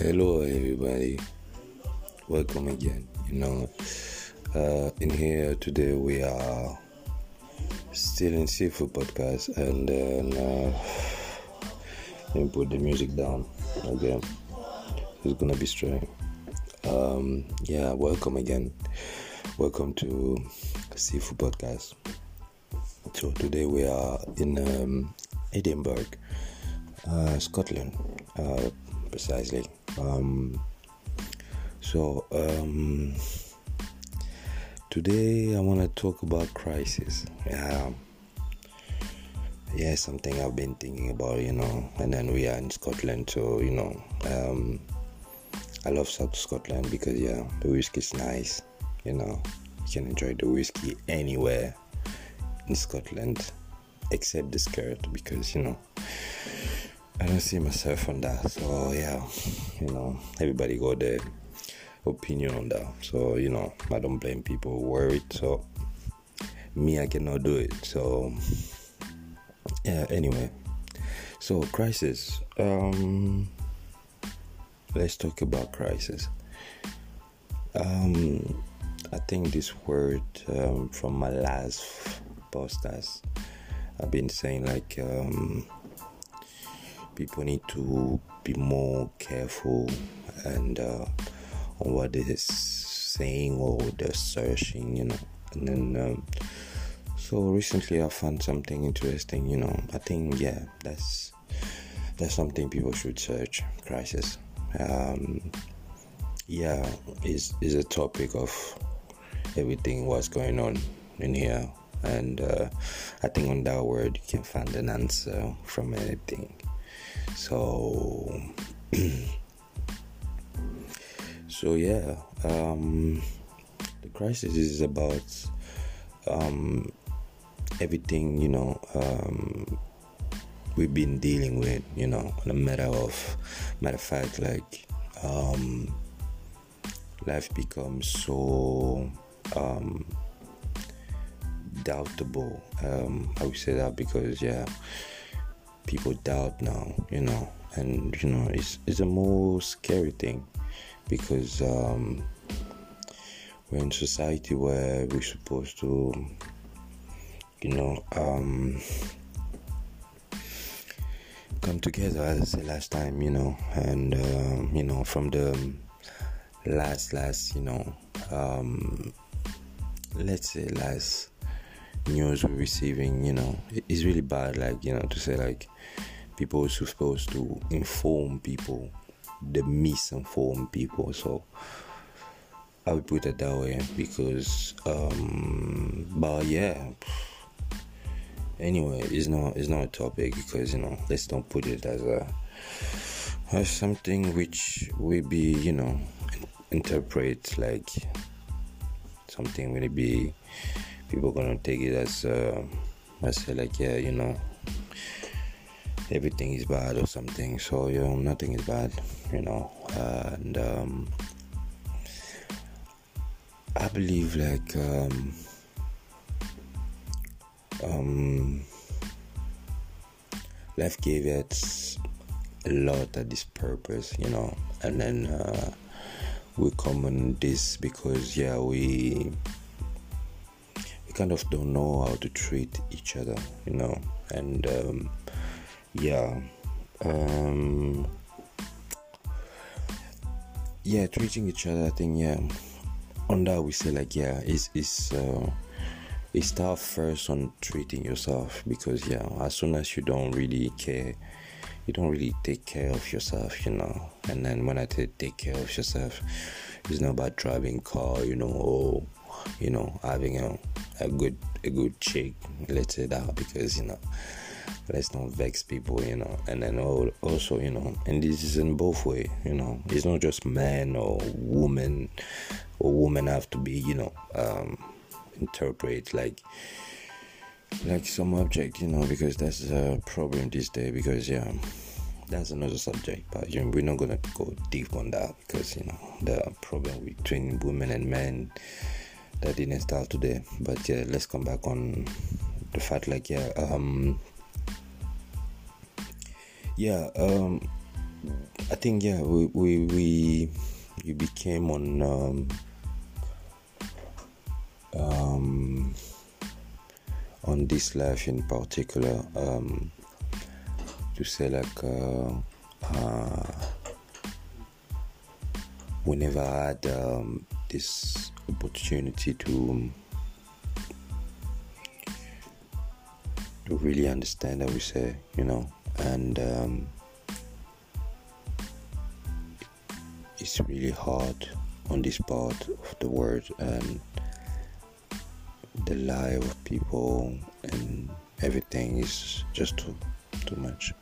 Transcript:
Hello, everybody. Welcome again. You know, uh, in here today we are still in Seafood Podcast, and then uh, let me put the music down again. It's gonna be strange. Um, yeah, welcome again. Welcome to Seafood Podcast. So today we are in um, Edinburgh, uh, Scotland, uh, precisely. Um, so um, today I want to talk about crisis. Yeah, yeah, something I've been thinking about, you know. And then we are in Scotland, so you know, um, I love South Scotland because yeah, the whiskey's nice. You know, you can enjoy the whiskey anywhere in Scotland except the skirt because you know I don't see myself on that. So yeah, you know, everybody got their opinion on that. So you know, I don't blame people who it. So me, I cannot do it. So yeah. Anyway, so crisis. Um, let's talk about crisis. Um, I think this word um, from my last posters, I've been saying like um, people need to be more careful and uh, on what they're saying or they're searching, you know. And then, um, so recently I found something interesting, you know. I think yeah, that's that's something people should search. Crisis, um, yeah, is is a topic of everything what's going on in here and uh, I think on that word you can find an answer from anything. So, so yeah, um, the crisis is about um, everything you know um, we've been dealing with. You know, on a matter of matter of fact, like um, life becomes so um, doubtable. Um, I would say that because yeah, people doubt now, you know, and you know it's it's a more scary thing because um, we're in society where we're supposed to, you know, um, come together as I said last time, you know, and um, you know from the last last you know um, let's say last news we're receiving, you know, it's really bad. Like, you know, to say like people are supposed to inform people, the misinform people. So I would put it that way because, um, but yeah. Anyway, it's not it's not a topic because you know let's don't put it as a as something which will be you know interpret like something will be people gonna take it as uh, as like yeah you know everything is bad or something. So you know nothing is bad you know. Uh, and um, I believe like um, um, life gave it a lot of this purpose you know. And then uh, we come on this because yeah we kind of don't know how to treat each other, you know, and um, yeah, um, yeah, treating each other. I think yeah, on that we say like yeah, it's it's uh, start first on treating yourself because yeah, as soon as you don't really care, you don't really take care of yourself, you know. And then when I say take care of yourself, it's not about driving car, you know, or you know having a a good a good chick let's say that because you know let's not vex people you know. And then also you know and this is in both way you know. It's not just man or woman or woman have to be you know um interpret like like some object you know because that's a problem this day because yeah that's another subject but you know, we're not gonna go deep on that because you know the problem between women and men that didn't start today. But yeah, let's come back on the fact like yeah, um yeah, um I think yeah, we we we you became on um, um, on this life in particular um, to say like uh, uh, we never had um, this opportunity to to really understand, I would say, you know, and um, it's really hard on this part of the world and the life of people and everything is just too too much.